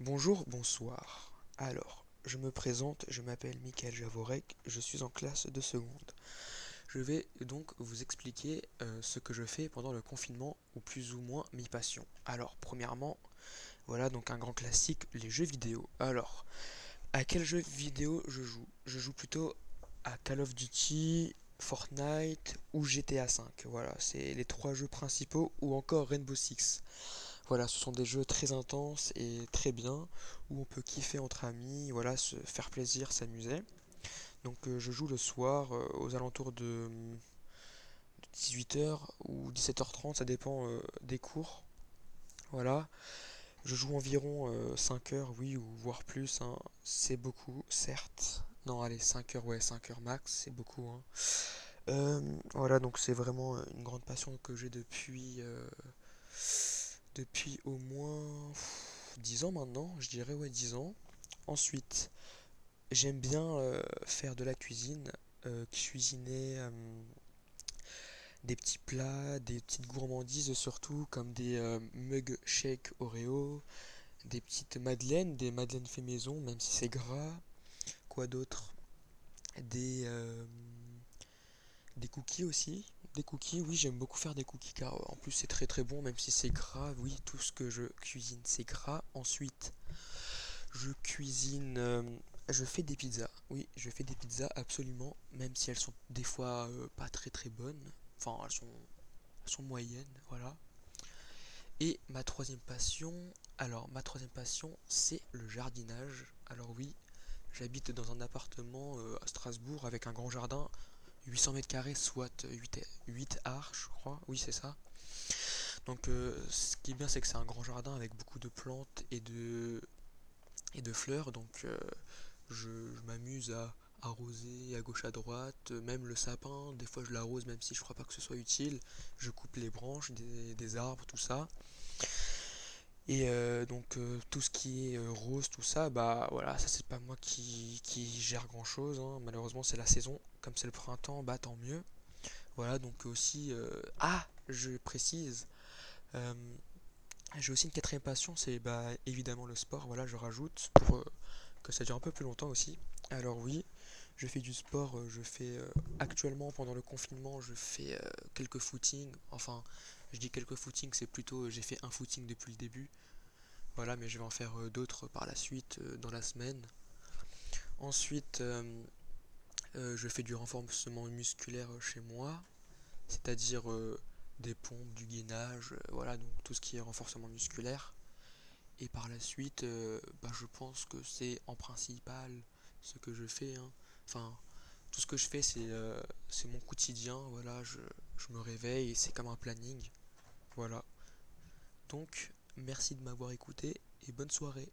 Bonjour, bonsoir. Alors, je me présente, je m'appelle Michael Javorek, je suis en classe de seconde. Je vais donc vous expliquer euh, ce que je fais pendant le confinement, ou plus ou moins mes passions. Alors, premièrement, voilà donc un grand classique, les jeux vidéo. Alors, à quel jeu vidéo je joue? Je joue plutôt à Call of Duty, Fortnite ou GTA V. Voilà, c'est les trois jeux principaux, ou encore Rainbow Six. Voilà, ce sont des jeux très intenses et très bien, où on peut kiffer entre amis, voilà, se faire plaisir, s'amuser. Donc euh, je joue le soir euh, aux alentours de 18h ou 17h30, ça dépend euh, des cours. Voilà. Je joue environ 5 heures, oui, ou voire plus. hein. C'est beaucoup, certes. Non, allez, 5 heures, ouais, 5 heures max, c'est beaucoup. hein. Voilà, donc c'est vraiment une grande passion que j'ai depuis, depuis au moins pff, 10 ans maintenant, je dirais, ouais, 10 ans. Ensuite, j'aime bien euh, faire de la cuisine, euh, cuisiner euh, des petits plats, des petites gourmandises surtout, comme des mug shake Oreo, des petites madeleines, des madeleines fait maison, même si c'est gras. Quoi d'autre? Des, des cookies aussi. Des cookies, oui, j'aime beaucoup faire des cookies car euh, en plus c'est très très bon, même si c'est gras. Oui, tout ce que je cuisine c'est gras. Ensuite, je cuisine, euh, je fais des pizzas. Oui, je fais des pizzas absolument, même si elles sont des fois euh, pas très très bonnes. Enfin, elles sont, moyennes, voilà. Et ma troisième passion, alors ma troisième passion, c'est le jardinage. Alors oui, j'habite dans un appartement à Strasbourg avec un grand jardin, 800 mètres carrés, soit 8, 8 arches, je crois. Oui, c'est ça. Donc euh, ce qui est bien, c'est que c'est un grand jardin avec beaucoup de plantes et de, et de fleurs. Donc euh, je, m'amuse à arroser à gauche à droite, même le sapin, des fois je l'arrose même si je crois pas que ce soit utile. Je coupe les branches des arbres, tout ça. Et euh, donc euh, tout ce qui est euh, rose, tout ça, bah voilà, ça c'est pas moi qui, qui gère grand chose, hein. Malheureusement c'est la saison, comme c'est le printemps, bah tant mieux. Voilà, donc aussi... Ah, je précise, j'ai aussi une quatrième passion, c'est bah évidemment le sport, voilà, je rajoute pour que ça dure un peu plus longtemps aussi. Alors oui, je fais du sport, je fais euh, actuellement pendant le confinement, je fais quelques footings, enfin je dis quelques footings, c'est plutôt j'ai fait un footing depuis le début. Voilà, mais je vais en faire euh, d'autres par la suite euh, dans la semaine. Ensuite, euh, je fais du renforcement musculaire chez moi, c'est-à-dire des pompes, du gainage, voilà, donc tout ce qui est renforcement musculaire. Et par la suite, bah, je pense que c'est en principal ce que je fais, hein. Enfin, tout ce que je fais, c'est euh, c'est mon quotidien, voilà, je, je me réveille et c'est comme un planning, voilà. Donc, merci de m'avoir écouté et bonne soirée.